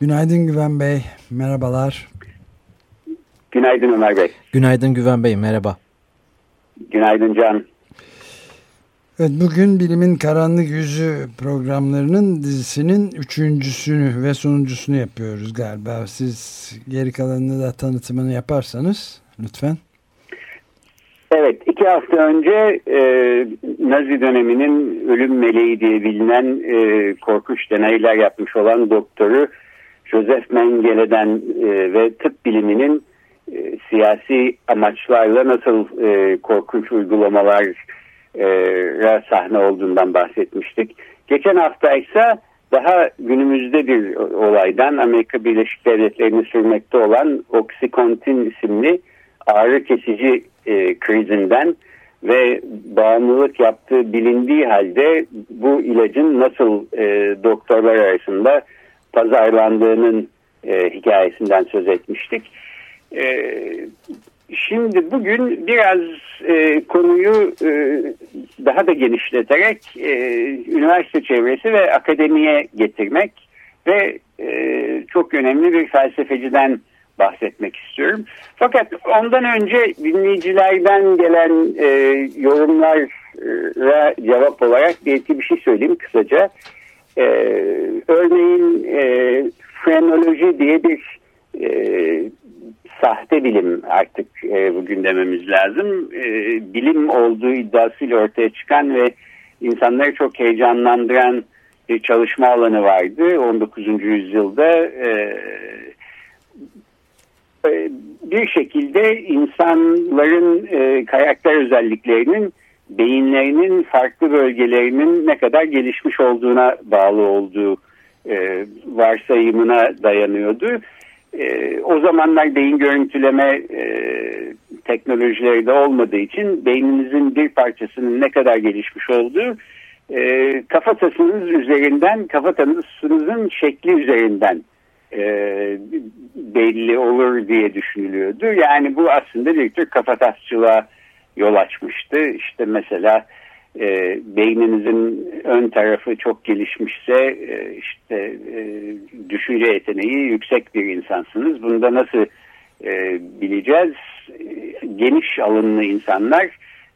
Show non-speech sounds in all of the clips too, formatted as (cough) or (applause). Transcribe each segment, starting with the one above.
Günaydın Güven Bey, merhabalar. Günaydın Ömer Bey. Günaydın Güven Bey, merhaba. Günaydın Can. Evet, bugün Bilimin Karanlık Yüzü programlarının dizisinin üçüncüsünü ve sonuncusunu yapıyoruz galiba. Siz geri kalanını da tanıtımını yaparsanız lütfen. Evet, iki hafta önce e, Nazi döneminin ölüm meleği diye bilinen e, korkunç deneyler yapmış olan doktoru Joseph Mengele'den e, ve tıp biliminin e, siyasi amaçlarla nasıl e, korkunç uygulamalara sahne olduğundan bahsetmiştik. Geçen hafta ise daha günümüzde bir olaydan Amerika Birleşik Devletleri'ni sürmekte olan Oxycontin isimli ağrı kesici e, krizinden ve bağımlılık yaptığı bilindiği halde bu ilacın nasıl e, doktorlar arasında pazarlandığının e, hikayesinden söz etmiştik. E, şimdi bugün biraz e, konuyu e, daha da genişleterek e, üniversite çevresi ve akademiye getirmek ve e, çok önemli bir felsefeciden bahsetmek istiyorum. Fakat ondan önce dinleyicilerden gelen e, yorumlara cevap olarak bir iki bir şey söyleyeyim kısaca. E, örneğin e, frenoloji diye bir e, sahte bilim artık e, bu gündememiz lazım. E, bilim olduğu iddiasıyla ortaya çıkan ve insanları çok heyecanlandıran bir çalışma alanı vardı 19. yüzyılda. E, e, bir şekilde insanların e, karakter özelliklerinin beyinlerinin farklı bölgelerinin ne kadar gelişmiş olduğuna bağlı olduğu e, varsayımına dayanıyordu. E, o zamanlar beyin görüntüleme e, teknolojileri de olmadığı için beyninizin bir parçasının ne kadar gelişmiş olduğu e, kafatasınız üzerinden, kafatasınızın şekli üzerinden e, belli olur diye düşünülüyordu. Yani bu aslında bir tür kafatasçılığa yol açmıştı. İşte mesela e, beyninizin ön tarafı çok gelişmişse e, işte e, düşünce yeteneği yüksek bir insansınız. Bunu da nasıl e, bileceğiz? E, geniş alınlı insanlar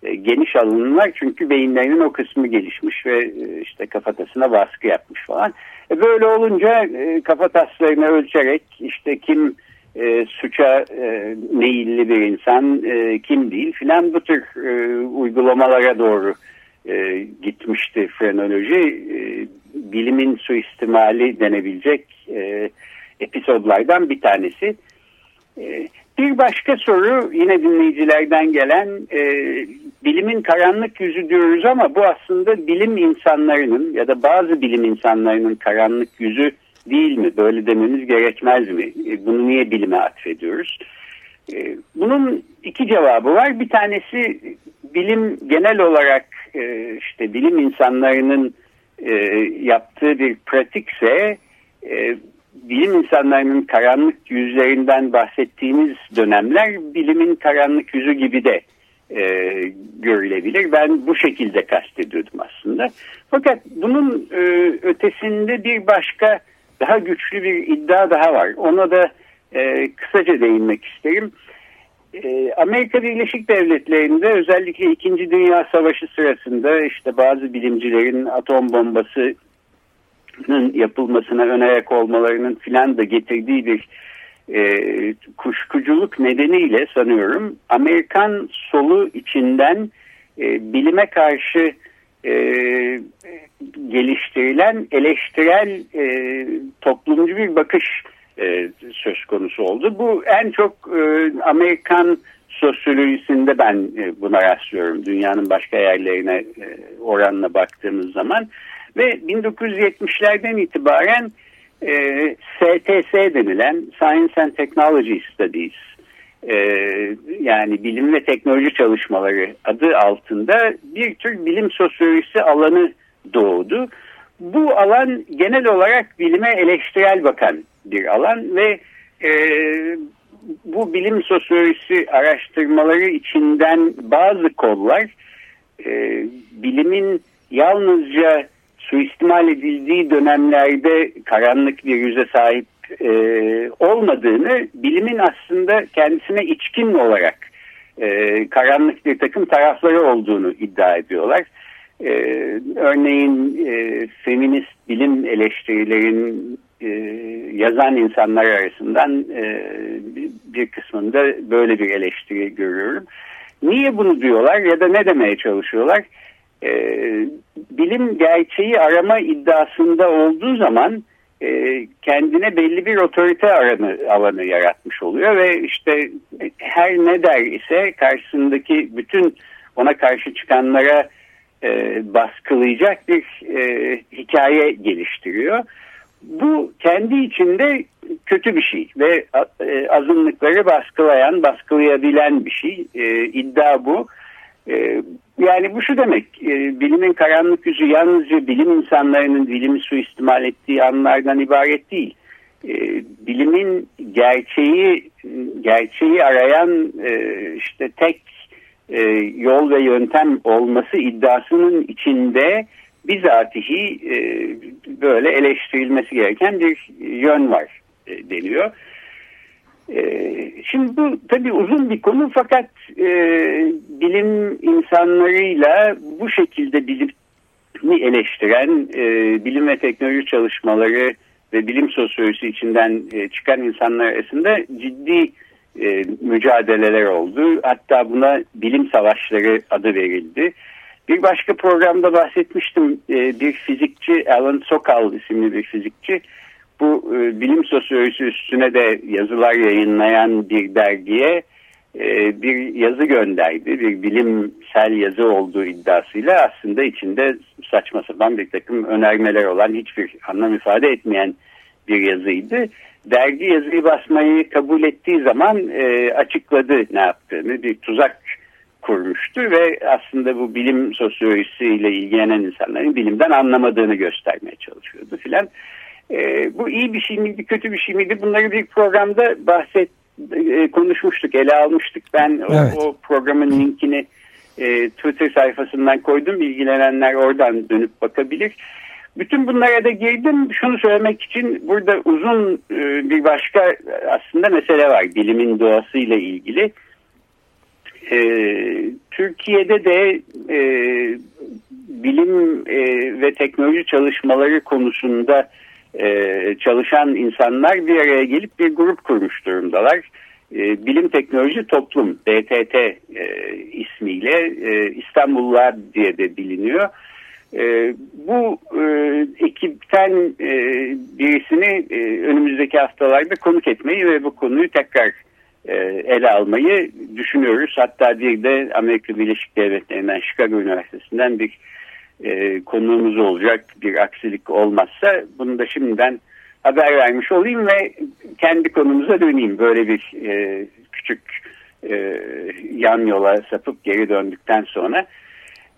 e, geniş alınırlar çünkü beyinlerinin o kısmı gelişmiş ve e, işte kafatasına baskı yapmış falan. E, böyle olunca e, kafataslarını ölçerek işte kim e, suça e, meyilli bir insan e, kim değil filan bu tür e, uygulamalara doğru e, gitmişti frenoloji. E, bilimin suistimali denebilecek e, episodlardan bir tanesi. E, bir başka soru yine dinleyicilerden gelen e, bilimin karanlık yüzü diyoruz ama bu aslında bilim insanlarının ya da bazı bilim insanlarının karanlık yüzü değil mi? Böyle dememiz gerekmez mi? E, bunu niye bilime atfediyoruz? E, bunun iki cevabı var. Bir tanesi bilim genel olarak e, işte bilim insanlarının yaptığı bir pratikse bilim insanlarının karanlık yüzlerinden bahsettiğimiz dönemler bilimin karanlık yüzü gibi de e, görülebilir. Ben bu şekilde kastediyordum aslında. Fakat bunun e, ötesinde bir başka daha güçlü bir iddia daha var. Ona da e, kısaca değinmek isterim. E, Amerika Birleşik Devletleri'nde özellikle İkinci Dünya Savaşı sırasında işte bazı bilimcilerin atom bombası yapılmasına önayak olmalarının filan da getirdiği bir e, kuşkuculuk nedeniyle sanıyorum Amerikan solu içinden e, bilime karşı e, geliştirilen eleştirel e, toplumcu bir bakış e, söz konusu oldu. Bu en çok e, Amerikan sosyolojisinde ben e, buna rastlıyorum. Dünyanın başka yerlerine e, oranla baktığımız zaman. Ve 1970'lerden itibaren e, STS denilen Science and Technology Studies e, yani bilim ve teknoloji çalışmaları adı altında bir tür bilim sosyolojisi alanı doğdu. Bu alan genel olarak bilime eleştirel bakan bir alan ve e, bu bilim sosyolojisi araştırmaları içinden bazı kollar e, bilimin yalnızca suistimal edildiği dönemlerde karanlık bir yüze sahip e, olmadığını, bilimin aslında kendisine içkin olarak e, karanlık bir takım tarafları olduğunu iddia ediyorlar. E, örneğin e, feminist bilim eleştirilerin e, yazan insanlar arasından e, bir kısmında böyle bir eleştiri görüyorum. Niye bunu diyorlar ya da ne demeye çalışıyorlar? E, bilim gerçeği arama iddiasında olduğu zaman e, kendine belli bir otorite aranı, alanı yaratmış oluyor ve işte her ne der ise karşısındaki bütün ona karşı çıkanlara e, baskılayacak bir e, hikaye geliştiriyor. Bu kendi içinde kötü bir şey ve e, azınlıkları baskılayan, baskılayabilen bir şey. E, iddia bu. E, yani bu şu demek, e, bilimin karanlık yüzü yalnızca bilim insanlarının bilimi suistimal ettiği anlardan ibaret değil. E, bilimin gerçeği gerçeği arayan e, işte tek e, yol ve yöntem olması iddiasının içinde bizatihi e, böyle eleştirilmesi gereken bir yön var e, deniyor. E, şimdi bu tabii uzun bir konu fakat e, bilim insanlarıyla bu şekilde bilimi eleştiren e, bilim ve teknoloji çalışmaları ve bilim sosyolojisi içinden e, çıkan insanlar arasında ciddi e, mücadeleler oldu. Hatta buna bilim savaşları adı verildi. Bir başka programda bahsetmiştim. E, bir fizikçi Alan Sokal isimli bir fizikçi bu e, bilim sosyolojisi üstüne de yazılar yayınlayan bir dergiye e, bir yazı gönderdi. Bir bilimsel yazı olduğu iddiasıyla aslında içinde saçma sapan bir takım önermeler olan hiçbir anlam ifade etmeyen bir yazıydı. Dergi yazıyı basmayı kabul ettiği zaman e, açıkladı ne yaptığını. Bir tuzak kurmuştu ve aslında bu bilim sosyolojisiyle ilgilenen insanların bilimden anlamadığını göstermeye çalışıyordu filan. E, bu iyi bir şey miydi, kötü bir şey miydi? Bunları bir programda bahset e, konuşmuştuk, ele almıştık. Ben evet. o, o programın linkini e, Twitter sayfasından koydum. İlgilenenler oradan dönüp bakabilir. Bütün bunlara da girdim. Şunu söylemek için burada uzun e, bir başka aslında mesele var. Bilimin doğasıyla ilgili. E, Türkiye'de de e, bilim e, ve teknoloji çalışmaları konusunda e, çalışan insanlar bir araya gelip bir grup kurmuş durumdalar. E, Bilim Teknoloji Toplum BTT e, ismiyle e, İstanbullular diye de biliniyor. Bu ekipten birisini önümüzdeki haftalarda konuk etmeyi ve bu konuyu tekrar ele almayı düşünüyoruz. Hatta bir de Amerika Birleşik Devletleri'nden Chicago Üniversitesi'nden bir e, konuğumuz olacak bir aksilik olmazsa bunu da şimdiden haber vermiş olayım ve kendi konumuza döneyim. Böyle bir e, küçük e, yan yola sapıp geri döndükten sonra.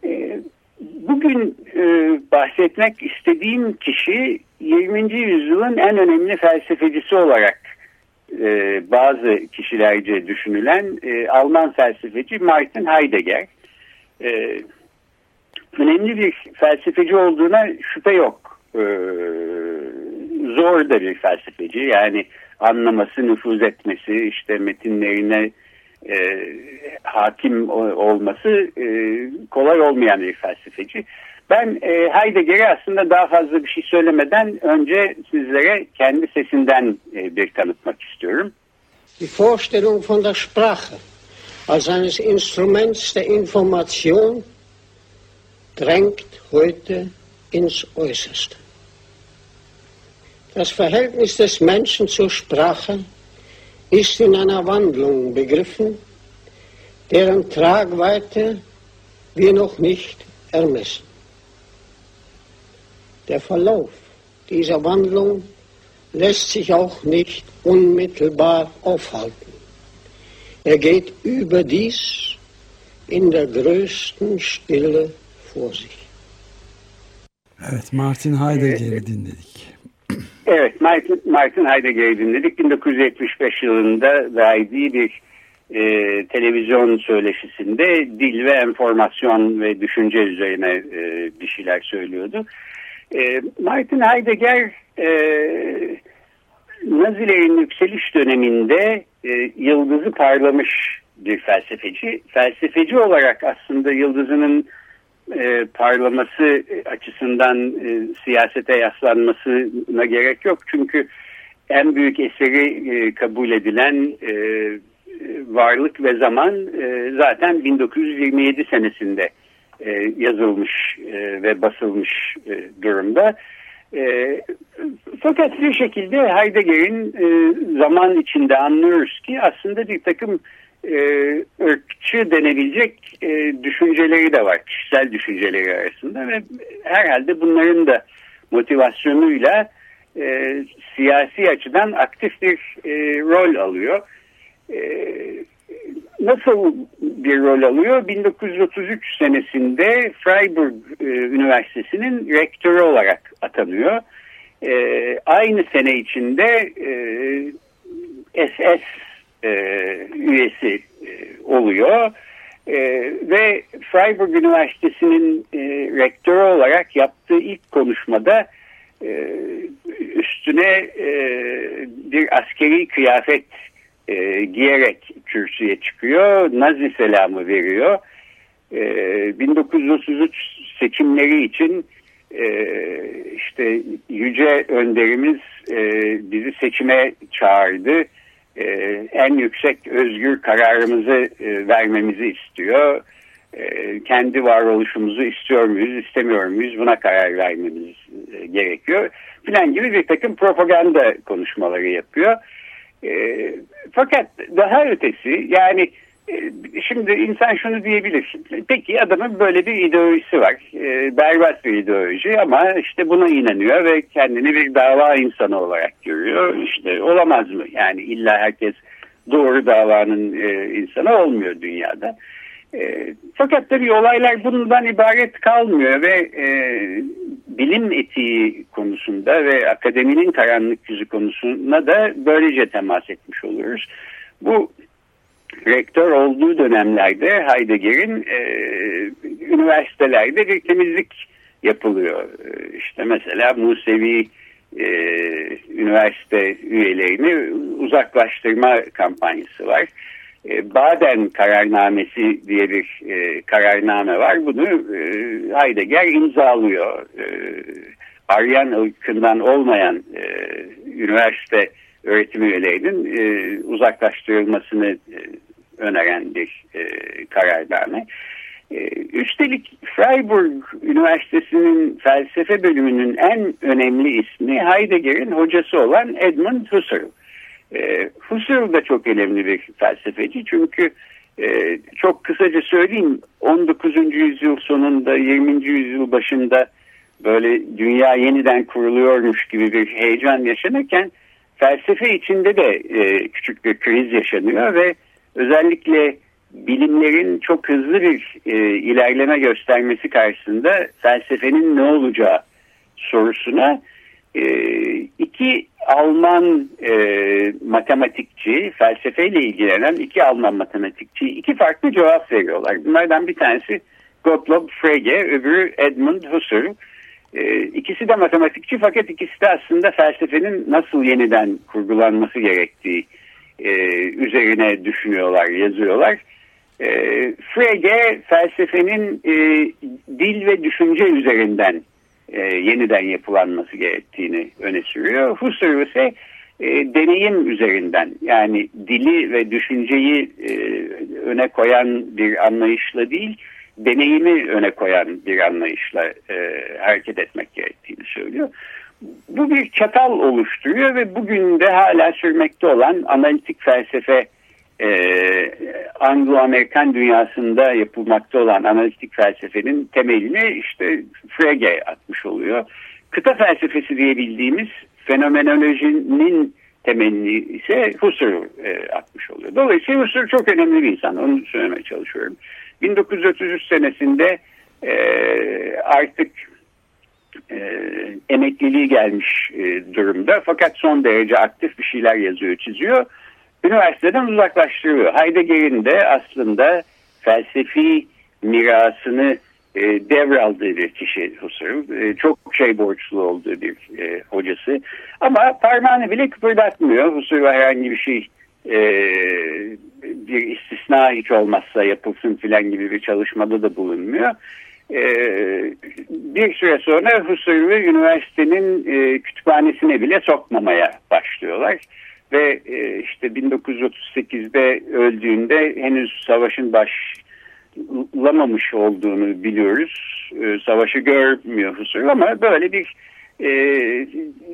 E, bugün e, bahsetmek istediğim kişi 20. yüzyılın en önemli felsefecisi olarak e, bazı kişilerce düşünülen e, Alman felsefeci Martin Heidegger. E, önemli bir felsefeci olduğuna şüphe yok. Ee, zor da bir felsefeci. Yani anlaması, nüfuz etmesi, işte metinlerine e, hakim olması e, kolay olmayan bir felsefeci. Ben e, Heidegger'e aslında daha fazla bir şey söylemeden önce sizlere kendi sesinden e, bir tanıtmak istiyorum. Die Vorstellung von der Sprache als eines Instruments der Information drängt heute ins Äußerste. Das Verhältnis des Menschen zur Sprache ist in einer Wandlung begriffen, deren Tragweite wir noch nicht ermessen. Der Verlauf dieser Wandlung lässt sich auch nicht unmittelbar aufhalten. Er geht überdies in der größten Stille vor sich. Evet, Martin Heidegger'i dinledik. Evet, Martin, Martin Heidegger'i dinledik. 1975 yılında verdiği bir e, televizyon söyleşisinde dil ve enformasyon ve düşünce üzerine e, bir şeyler söylüyordu. E, Martin Heidegger e, Nazilerin yükseliş döneminde e, yıldızı parlamış bir felsefeci. Felsefeci olarak aslında yıldızının e, parlaması açısından e, siyasete yaslanmasına gerek yok. Çünkü en büyük eseri e, kabul edilen e, varlık ve zaman e, zaten 1927 senesinde e, yazılmış e, ve basılmış e, durumda. E, fakat bir şekilde Heidegger'in e, zaman içinde anlıyoruz ki aslında bir takım e, ırkçı denebilecek e, düşünceleri de var. Kişisel düşünceleri arasında ve herhalde bunların da motivasyonuyla e, siyasi açıdan aktif bir e, rol alıyor. E, nasıl bir rol alıyor? 1933 senesinde Freiburg e, Üniversitesi'nin rektörü olarak atanıyor. E, aynı sene içinde e, SS e, üyesi e, oluyor. E, ve Freiburg Üniversitesi'nin e, rektörü olarak yaptığı ilk konuşmada e, üstüne e, bir askeri kıyafet e, giyerek kürsüye çıkıyor. Nazi selamı veriyor. E, 1933 seçimleri için e, işte yüce önderimiz e, bizi seçime çağırdı. E, en yüksek özgür kararımızı e, vermemizi istiyor. E, kendi varoluşumuzu istiyor muyuz, istemiyor muyuz buna karar vermemiz e, gerekiyor. Filan gibi bir takım propaganda konuşmaları yapıyor. E, fakat daha ötesi yani e, şimdi insan şunu diyebilir. Peki adamın böyle bir ideolojisi var. E, berbat bir ideoloji ama işte buna inanıyor ve kendini bir dava insanı olarak görüyor. İşte olamaz mı? Yani illa herkes doğru davanın e, insanı olmuyor dünyada. E, fakat tabii olaylar bundan ibaret kalmıyor ve e, bilim etiği konusunda ve akademinin karanlık yüzü konusuna da böylece temas etmiş oluyoruz. Bu rektör olduğu dönemlerde Heidegger'in e, üniversitelerde bir temizlik yapılıyor. E, işte mesela Musevi e, üniversite üyelerini uzaklaştırma kampanyası var. E, Baden kararnamesi diye bir e, kararname var. Bunu e, Heidegger imzalıyor. E, Aryan ırkından olmayan e, üniversite öğretim üyelerinin e, uzaklaştırılmasını e, öneren bir e, kararname. E, üstelik Freiburg Üniversitesi'nin felsefe bölümünün en önemli ismi Heidegger'in hocası olan Edmund Husserl. E, Husserl da çok önemli bir felsefeci çünkü e, çok kısaca söyleyeyim 19. yüzyıl sonunda 20. yüzyıl başında böyle dünya yeniden kuruluyormuş gibi bir heyecan yaşanırken felsefe içinde de e, küçük bir kriz yaşanıyor ve özellikle bilimlerin çok hızlı bir e, ilerleme göstermesi karşısında felsefenin ne olacağı sorusuna e, iki Alman e, matematikçi, felsefeyle ilgilenen iki Alman matematikçi iki farklı cevap veriyorlar. Bunlardan bir tanesi Gottlob Frege, öbürü Edmund Husserl. E, ikisi de matematikçi fakat ikisi de aslında felsefenin nasıl yeniden kurgulanması gerektiği e, üzerine düşünüyorlar, yazıyorlar. E, Frege felsefenin e, dil ve düşünce üzerinden e, yeniden yapılanması gerektiğini öne sürüyor. Husserl ise e, deneyim üzerinden yani dili ve düşünceyi e, öne koyan bir anlayışla değil, deneyimi öne koyan bir anlayışla e, hareket etmek gerektiğini söylüyor. Bu bir çatal oluşturuyor ve bugün de hala sürmekte olan analitik felsefe e, Anglo-Amerikan dünyasında yapılmakta olan analitik felsefenin temelini işte Frege atmış oluyor. kıta felsefesi diye bildiğimiz fenomenolojinin temelini ise Husserl e, atmış oluyor. Dolayısıyla Husserl çok önemli bir insan. Onu söylemeye çalışıyorum. 1933 senesinde e, artık e, emekliliği gelmiş e, durumda. Fakat son derece aktif bir şeyler yazıyor, çiziyor. Üniversiteden uzaklaştırıyor. Heidegger'in de aslında felsefi mirasını e, devraldığı bir kişi Husserl. Çok şey borçlu olduğu bir e, hocası. Ama parmağını bile kıpırdatmıyor. Husserl'a herhangi bir şey bir istisna hiç olmazsa yapılsın filan gibi bir çalışmada da bulunmuyor. E, bir süre sonra Husserl'ı üniversitenin e, kütüphanesine bile sokmamaya başlıyorlar. Ve e, işte 1938'de öldüğünde henüz savaşın baş lamamış olduğunu biliyoruz. E, savaşı görmüyor Husserl ama böyle bir e,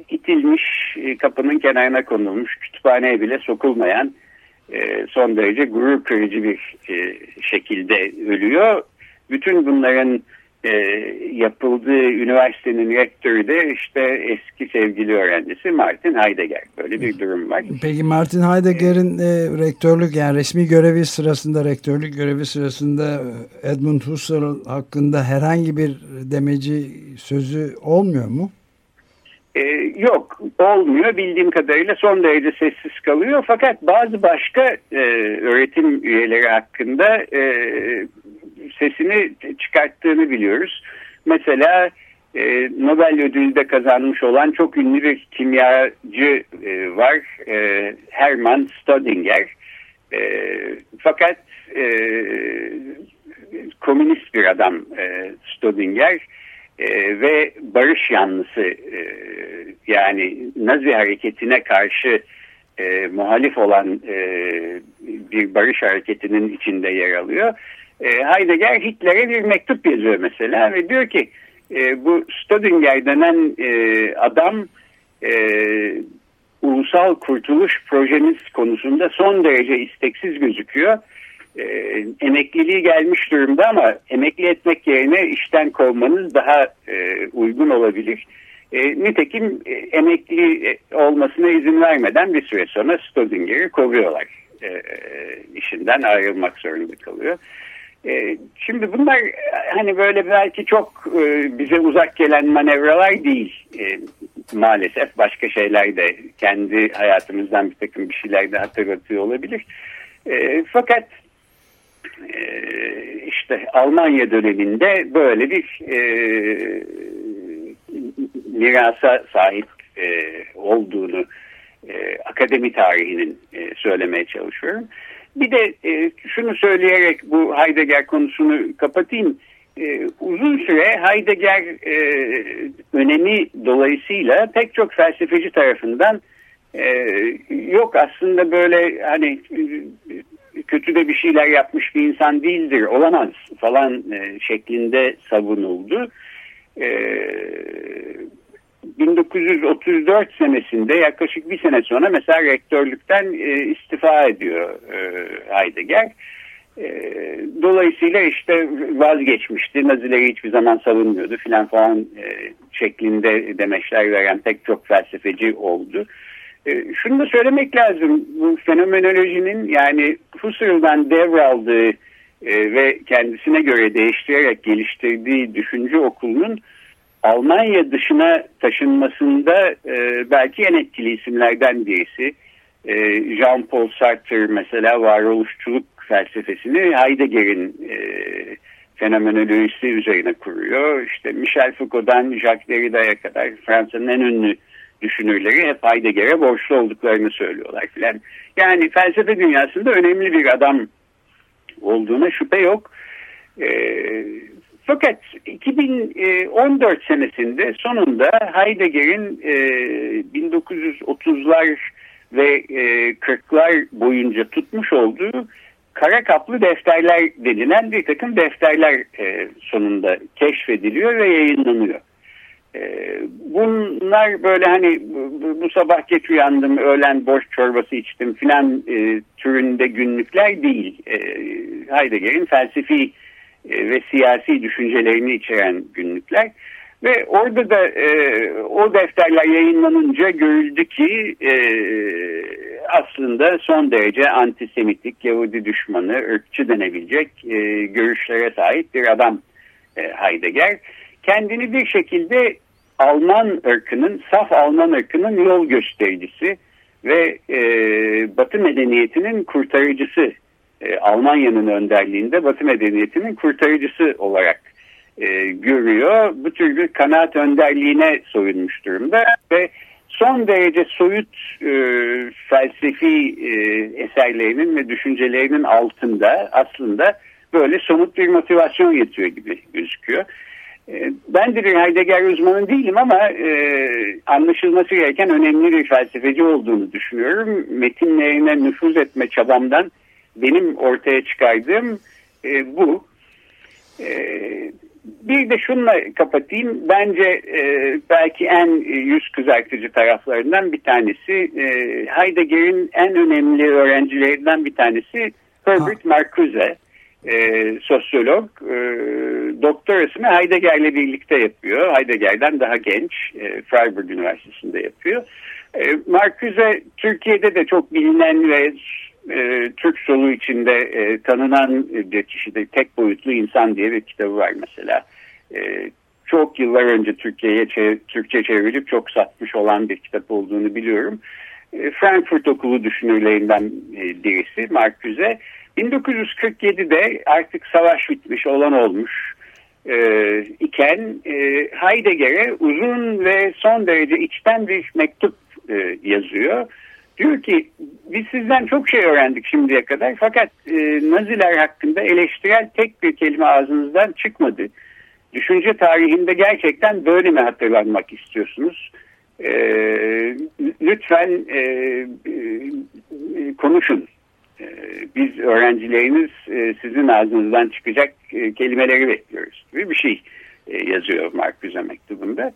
itilmiş, e, kapının kenarına konulmuş, kütüphaneye bile sokulmayan e, son derece gurur kırıcı bir e, şekilde ölüyor. Bütün bunların e, yapıldığı üniversitenin rektörü de işte eski sevgili öğrencisi Martin Heidegger. Böyle bir durum var. Peki Martin Heidegger'in e, rektörlük yani resmi görevi sırasında rektörlük görevi sırasında Edmund Husserl hakkında herhangi bir demeci sözü olmuyor mu? Ee, yok olmuyor bildiğim kadarıyla son derece sessiz kalıyor fakat bazı başka e, öğretim üyeleri hakkında e, sesini çıkarttığını biliyoruz. Mesela e, Nobel ödülü de kazanmış olan çok ünlü bir kimyacı e, var. E, Hermann Staudinger. E, fakat e, komünist bir adam e, Staudinger e, ve barış yanlısı e, yani Nazi hareketine karşı e, muhalif olan e, bir barış hareketinin içinde yer alıyor. E, Heidegger Hitler'e bir mektup yazıyor mesela ve diyor ki e, bu Staudinger denen e, adam e, ulusal kurtuluş projeniz konusunda son derece isteksiz gözüküyor. E, emekliliği gelmiş durumda ama emekli etmek yerine işten kovmanız daha e, uygun olabilir. E, nitekim e, emekli olmasına izin vermeden bir süre sonra Stodinger'i kovuyorlar. E, işinden ayrılmak zorunda kalıyor. E, şimdi bunlar hani böyle belki çok e, bize uzak gelen manevralar değil. E, maalesef başka şeyler de kendi hayatımızdan bir takım bir şeyler de hatırlatıyor olabilir. E, fakat e, işte Almanya döneminde böyle bir e, mirasa sahip e, olduğunu e, akademi tarihinin e, söylemeye çalışıyorum. Bir de e, şunu söyleyerek bu Heidegger konusunu kapatayım. E, uzun süre Heidegger e, önemi dolayısıyla pek çok felsefeci tarafından e, yok aslında böyle hani kötü de bir şeyler yapmış bir insan değildir, olamaz falan e, şeklinde savunuldu. E, 1934 senesinde yaklaşık bir sene sonra mesela rektörlükten e, istifa ediyor e, Heidegger. E, dolayısıyla işte vazgeçmişti, Nazileri hiçbir zaman savunmuyordu filan falan e, şeklinde demeçler veren pek çok felsefeci oldu. E, şunu da söylemek lazım, bu fenomenolojinin yani Husserl'dan devraldığı e, ve kendisine göre değiştirerek geliştirdiği düşünce okulunun Almanya dışına taşınmasında e, belki en etkili isimlerden birisi. E, Jean-Paul Sartre mesela varoluşçuluk felsefesini Heidegger'in e, fenomenolojisi üzerine kuruyor. İşte Michel Foucault'dan Jacques Derrida'ya kadar Fransa'nın en ünlü düşünürleri hep Heidegger'e borçlu olduklarını söylüyorlar filan. Yani felsefe dünyasında önemli bir adam olduğuna şüphe yok. Ee, fakat 2014 senesinde sonunda Heidegger'in e, 1930'lar ve e, 40'lar boyunca tutmuş olduğu kara kaplı defterler denilen bir takım defterler e, sonunda keşfediliyor ve yayınlanıyor. E, bunlar böyle hani bu, sabah geç uyandım, öğlen boş çorbası içtim filan e, türünde günlükler değil. E, Heidegger'in felsefi e, ve siyasi düşüncelerini içeren günlükler. Ve orada da e, o defterler yayınlanınca görüldü ki e, aslında son derece antisemitik, Yahudi düşmanı, ırkçı denebilecek e, görüşlere sahip bir adam e, Heidegger. Kendini bir şekilde Alman ırkının, saf Alman ırkının yol göstericisi ve e, Batı medeniyetinin kurtarıcısı, e, Almanya'nın önderliğinde Batı medeniyetinin kurtarıcısı olarak e, görüyor. Bu tür bir kanaat önderliğine soyunmuş durumda ve son derece soyut e, felsefi e, eserlerinin ve düşüncelerinin altında aslında böyle somut bir motivasyon yatıyor gibi gözüküyor. E, ben de bir Heidegger uzmanı değilim ama e, anlaşılması gereken önemli bir felsefeci olduğunu düşünüyorum. Metinlerine nüfuz etme çabamdan benim ortaya çıkardığım e, bu. E, bir de şunla kapatayım. Bence e, belki en yüz kızartıcı taraflarından bir tanesi e, Heidegger'in en önemli öğrencilerinden bir tanesi Herbert ha. Marcuse. E, sosyolog e, doktorasını Heidegger'le birlikte yapıyor. Heidegger'den daha genç e, Freiburg Üniversitesi'nde yapıyor. E, Marcuse Türkiye'de de çok bilinen ve e, Türk solu içinde e, tanınan bir kişide tek boyutlu insan diye bir kitabı var mesela. E, çok yıllar önce Türkiye'ye Türkçe çevrilip çok satmış olan bir kitap olduğunu biliyorum. E, Frankfurt Okulu düşünürlerinden e, birisi Marcuse. 1947'de artık savaş bitmiş olan olmuş e, iken e, Heidegger'e uzun ve son derece içten bir mektup e, yazıyor Diyor ki biz sizden çok şey öğrendik şimdiye kadar fakat e, Naziler hakkında eleştirel tek bir kelime ağzınızdan çıkmadı. Düşünce tarihinde gerçekten böyle mi hatırlanmak istiyorsunuz? E, lütfen e, e, konuşun. E, biz öğrencileriniz e, sizin ağzınızdan çıkacak e, kelimeleri bekliyoruz gibi bir şey e, yazıyor Mark Bize mektubunda. E,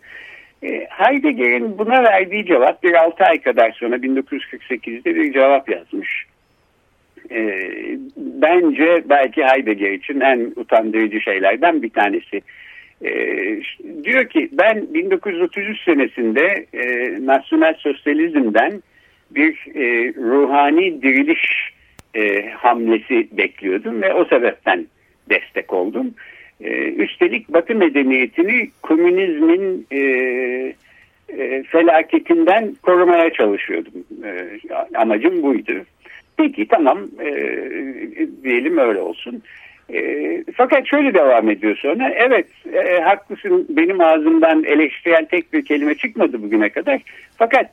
Heidegger'in buna verdiği cevap bir 6 ay kadar sonra 1948'de bir cevap yazmış. E, bence belki Heidegger için en utandırıcı şeylerden bir tanesi. E, diyor ki ben 1933 senesinde e, nasyonel sosyalizmden bir e, ruhani diriliş e, hamlesi bekliyordum ve o sebepten destek oldum. E, üstelik Batı medeniyetini komünizmin e, e, felaketinden korumaya çalışıyordum. Amacım buydu. Peki tamam diyelim öyle olsun. Fakat şöyle devam ediyor sonra. Evet haklısın benim ağzımdan eleştirel tek bir kelime çıkmadı bugüne kadar. Fakat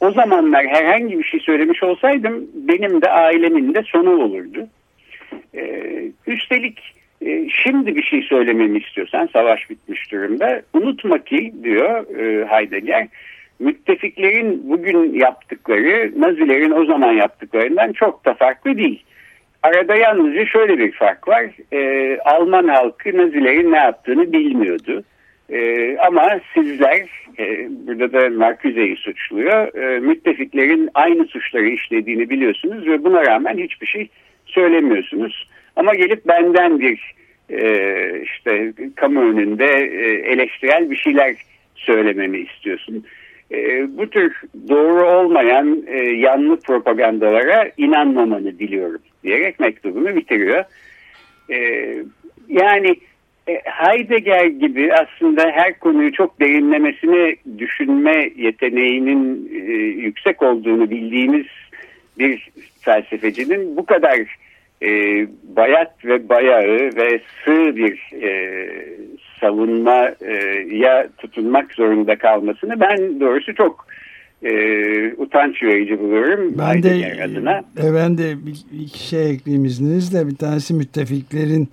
o zamanlar herhangi bir şey söylemiş olsaydım benim de ailemin de sonu olurdu. Üstelik e, şimdi bir şey söylememi istiyorsan savaş bitmiş durumda. Unutma ki diyor e, Heidegger müttefiklerin bugün yaptıkları Nazilerin o zaman yaptıklarından çok da farklı değil. Arada yalnızca şöyle bir fark var. E, Alman halkı Nazilerin ne yaptığını bilmiyordu. E, ama sizler, e, burada da Marcuse'yi suçluyor, e, müttefiklerin aynı suçları işlediğini biliyorsunuz ve buna rağmen hiçbir şey söylemiyorsunuz. Ama gelip benden bir e, işte kamu önünde e, eleştirel bir şeyler söylememi istiyorsun. E, bu tür doğru olmayan e, yanlı propagandalara inanmamanı diliyorum diyerek mektubunu bitiriyor. E, yani e, Heidegger gibi aslında her konuyu çok derinlemesine düşünme yeteneğinin e, yüksek olduğunu bildiğimiz bir felsefecinin bu kadar e, bayat ve bayağı ve sığ bir e, savunmaya tutunmak zorunda kalmasını ben doğrusu çok e, utanç verici buluyorum. Ben de, adına. E, ben de bir, iki şey ekleyeyim izninizle. Bir tanesi müttefiklerin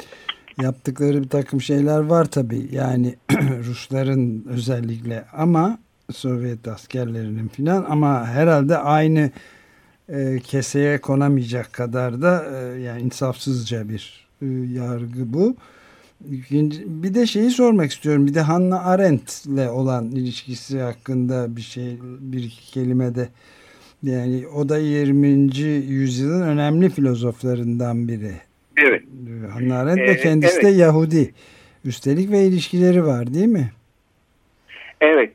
yaptıkları bir takım şeyler var tabii. Yani (clears throat) Rusların özellikle ama Sovyet askerlerinin filan ama herhalde aynı e, keseye konamayacak kadar da e, yani insafsızca bir e, yargı bu. Bir de şeyi sormak istiyorum. Bir de Hannah Arendt'le olan ilişkisi hakkında bir şey bir iki kelimede yani o da 20. yüzyılın önemli filozoflarından biri. Evet. Hannah Arendt ve kendisi evet. de Yahudi. Üstelik ve ilişkileri var değil mi? Evet,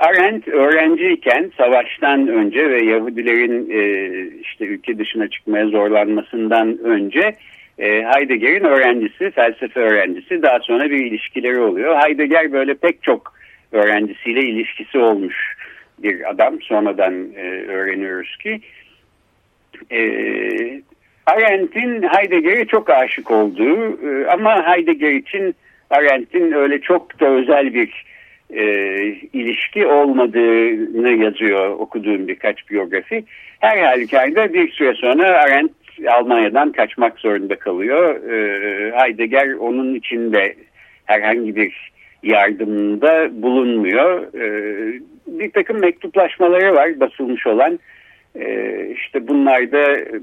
Arendt öğrenciyken savaştan önce ve Yahudilerin e, işte ülke dışına çıkmaya zorlanmasından önce e, Heidegger'in öğrencisi, felsefe öğrencisi. Daha sonra bir ilişkileri oluyor. Heidegger böyle pek çok öğrencisiyle ilişkisi olmuş bir adam. Sonradan öğreniyoruz ki. Arendt'in Heidegger'e çok aşık olduğu ama Heidegger için Arendt'in öyle çok da özel bir e, ilişki olmadığını yazıyor okuduğum birkaç biyografi. Her halükarda bir süre sonra Arendt Almanya'dan kaçmak zorunda kalıyor. E, Heidegger onun içinde herhangi bir yardımında bulunmuyor. E, bir takım mektuplaşmaları var basılmış olan. E, işte bunlarda e,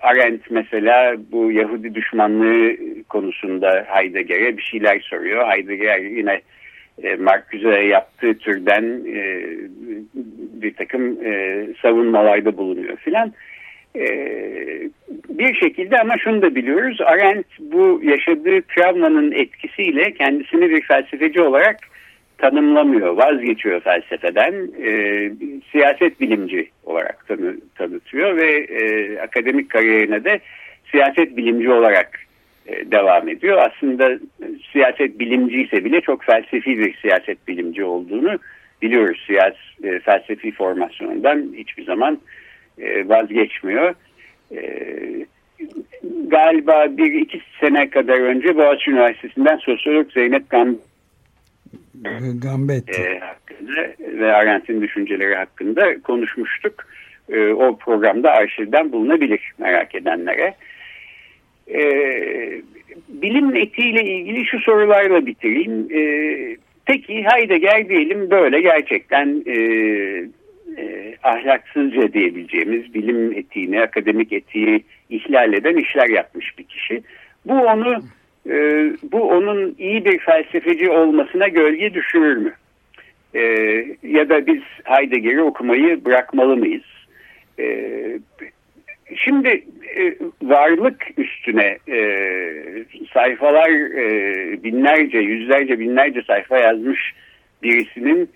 Arendt mesela bu Yahudi düşmanlığı konusunda Heidegger'e bir şeyler soruyor. Heidegger yine e, Marcuse'ye yaptığı türden e, bir takım e, savunmalarda bulunuyor filan. E, bir şekilde ama şunu da biliyoruz. Arendt bu yaşadığı travmanın etkisiyle kendisini bir felsefeci olarak tanımlamıyor, vazgeçiyor felsefeden. E, siyaset bilimci olarak tanı, tanıtıyor ve akademik kariyerine de siyaset bilimci olarak devam ediyor. Aslında siyaset bilimci ise bile çok felsefi bir siyaset bilimci olduğunu biliyoruz. Siyasi e, felsefi formasyonundan hiçbir zaman vazgeçmiyor. Galiba bir iki sene kadar önce Boğaziçi Üniversitesi'nden sosyolog Zeynep Gam Gambet e, hakkında ve Arendt'in düşünceleri hakkında konuşmuştuk. E, o programda arşivden bulunabilir merak edenlere. E, bilim etiğiyle ilgili şu sorularla bitireyim. E, peki Heidegger diyelim böyle gerçekten e, e, ahlaksızca diyebileceğimiz bilim etiğini, akademik etiği ihlal eden işler yapmış bir kişi. Bu onu e, bu onun iyi bir felsefeci olmasına gölge düşürür mü? E, ya da biz Heidegger'i okumayı bırakmalı mıyız? E, Şimdi e, varlık üstüne e, sayfalar e, binlerce, yüzlerce, binlerce sayfa yazmış birisinin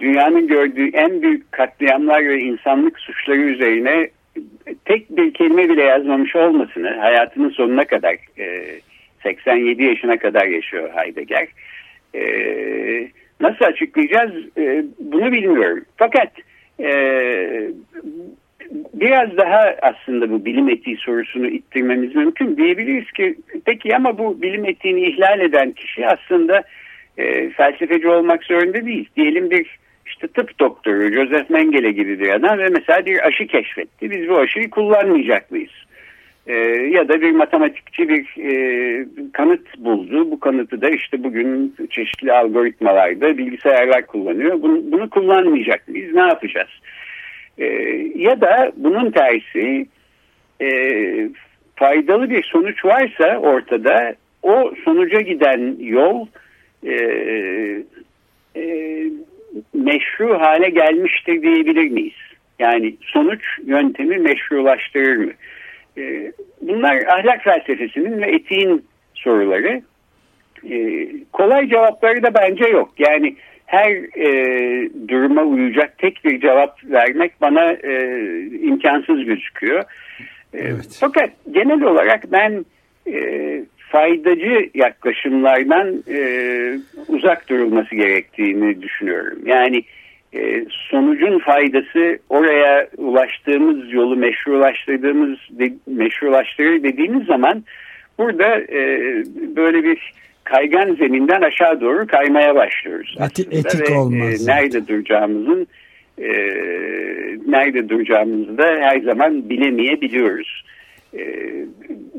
dünyanın gördüğü en büyük katliamlar ve insanlık suçları üzerine tek bir kelime bile yazmamış olmasını hayatının sonuna kadar e, 87 yaşına kadar yaşıyor Heidegger. Nasıl açıklayacağız bunu bilmiyorum. Fakat e, biraz daha aslında bu bilim etiği sorusunu ittirmemiz mümkün. Diyebiliriz ki peki ama bu bilim etiğini ihlal eden kişi aslında e, felsefeci olmak zorunda değil. Diyelim bir işte tıp doktoru Joseph Mengele gibi bir adam ve mesela bir aşı keşfetti. Biz bu aşıyı kullanmayacak mıyız? E, ya da bir matematikçi bir e, kanıt buldu. Bu kanıtı da işte bugün çeşitli algoritmalarda bilgisayarlar kullanıyor. Bunu, bunu kullanmayacak mıyız? Ne yapacağız? E, ya da bunun tersi e, faydalı bir sonuç varsa ortada o sonuca giden yol e, e, meşru hale gelmiştir diyebilir miyiz? Yani sonuç yöntemi meşrulaştırır mı? E, bunlar ahlak felsefesinin ve etiğin soruları. E, kolay cevapları da bence yok. Yani her e, duruma uyacak tek bir cevap vermek bana e, imkansız gözüküyor. E, evet. Fakat genel olarak ben e, faydacı yaklaşımlardan e, uzak durulması gerektiğini düşünüyorum. Yani e, sonucun faydası oraya ulaştığımız yolu meşrulaştırdığımız de, meşrulaştırır dediğimiz zaman burada e, böyle bir kaygan zeminden aşağı doğru kaymaya başlıyoruz. Eti, etik Ve, olmaz. E, nerede duracağımızın e, nerede duracağımızı da her zaman bilemeyebiliyoruz. E,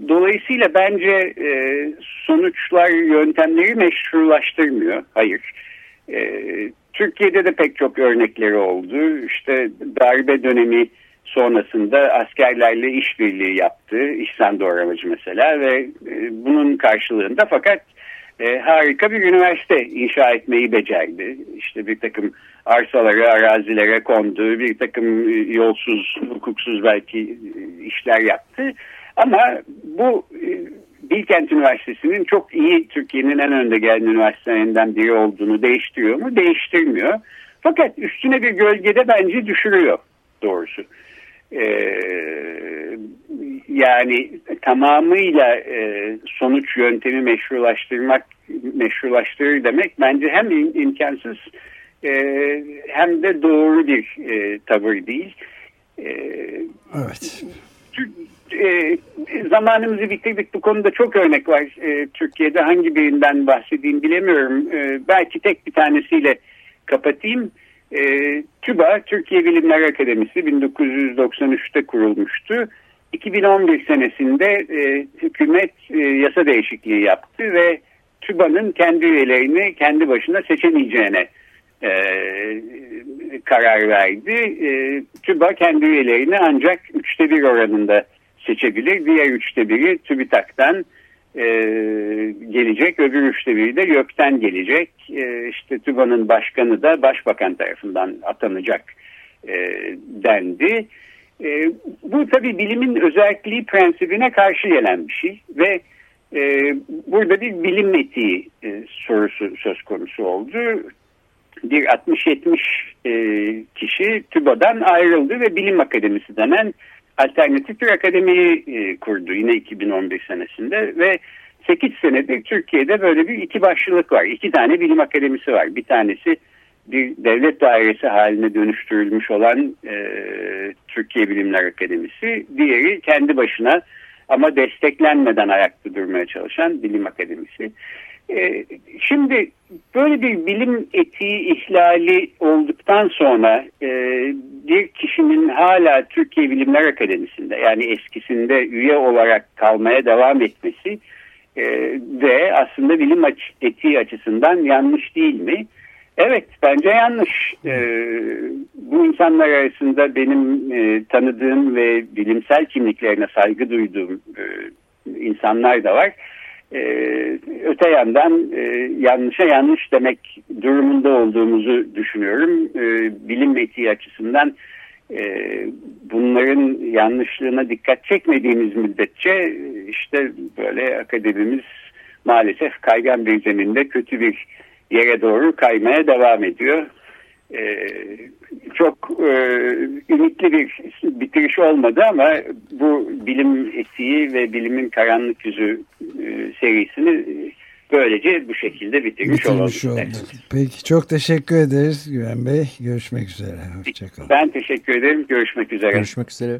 dolayısıyla bence e, sonuçlar yöntemleri meşrulaştırmıyor. Hayır. E, Türkiye'de de pek çok örnekleri oldu. İşte darbe dönemi sonrasında askerlerle işbirliği yaptı. İhsan Doğramacı mesela ve e, bunun karşılığında fakat e, harika bir üniversite inşa etmeyi becerdi. İşte bir takım arsaları, arazilere kondu, bir takım e, yolsuz, hukuksuz belki e, işler yaptı. Ama bu e, Bilkent Üniversitesi'nin çok iyi Türkiye'nin en önde gelen üniversitelerinden biri olduğunu değiştiriyor mu? Değiştirmiyor. Fakat üstüne bir gölgede bence düşürüyor doğrusu. Ee, yani tamamıyla e, sonuç yöntemi meşrulaştırmak meşrulaştırır demek bence hem imkansız e, hem de doğru bir e, tavır değil. E, evet. E, zamanımızı bitirdik bu konuda çok örnek var. E, Türkiye'de hangi birinden bahsedeyim bilemiyorum. E, belki tek bir tanesiyle kapatayım. E, TÜBA, Türkiye Bilimler Akademisi 1993'te kurulmuştu. 2011 senesinde e, hükümet e, yasa değişikliği yaptı ve TÜBA'nın kendi üyelerini kendi başına seçemeyeceğine e, karar verdi. E, TÜBA kendi üyelerini ancak üçte bir oranında seçebilir. Diğer üçte biri TÜBİTAK'tan e, gelecek, öbür üçte de YÖK'ten gelecek. E, işte TÜBA'nın başkanı da başbakan tarafından atanacak e, dendi. E, bu tabii bilimin özelliği prensibine karşı gelen bir şey ve e, burada bir bilim etiği e, sorusu söz konusu oldu. Bir 60-70 e, kişi TÜBA'dan ayrıldı ve Bilim Akademisi denen alternatif bir akademiyi e, kurdu yine 2011 senesinde ve 8 senedir Türkiye'de böyle bir iki başlılık var. İki tane bilim akademisi var. Bir tanesi bir devlet dairesi haline dönüştürülmüş olan e, Türkiye Bilimler Akademisi. Diğeri kendi başına ama desteklenmeden ayakta durmaya çalışan bilim akademisi. E, şimdi böyle bir bilim etiği ihlali olduktan sonra e, bir kişinin hala Türkiye Bilimler Akademisi'nde yani eskisinde üye olarak kalmaya devam etmesi e, de aslında bilim etiği açısından yanlış değil mi? Evet bence yanlış. Ee, bu insanlar arasında benim e, tanıdığım ve bilimsel kimliklerine saygı duyduğum e, insanlar da var. Ee, öte yandan e, yanlışa yanlış demek durumunda olduğumuzu düşünüyorum. Ee, bilim etiği açısından e, bunların yanlışlığına dikkat çekmediğimiz müddetçe işte böyle akademimiz maalesef kaygan bir zeminde kötü bir yere doğru kaymaya devam ediyor. Ee, çok e, ümitli bir bitiriş olmadı ama bu bilim etiği ve bilimin karanlık yüzü e, serisini böylece bu şekilde bitirmiş, bitirmiş olalım. Oldu. Peki çok teşekkür ederiz Güven Bey. Görüşmek üzere. Hoşçakalın. Ben teşekkür ederim. Görüşmek üzere. Görüşmek üzere.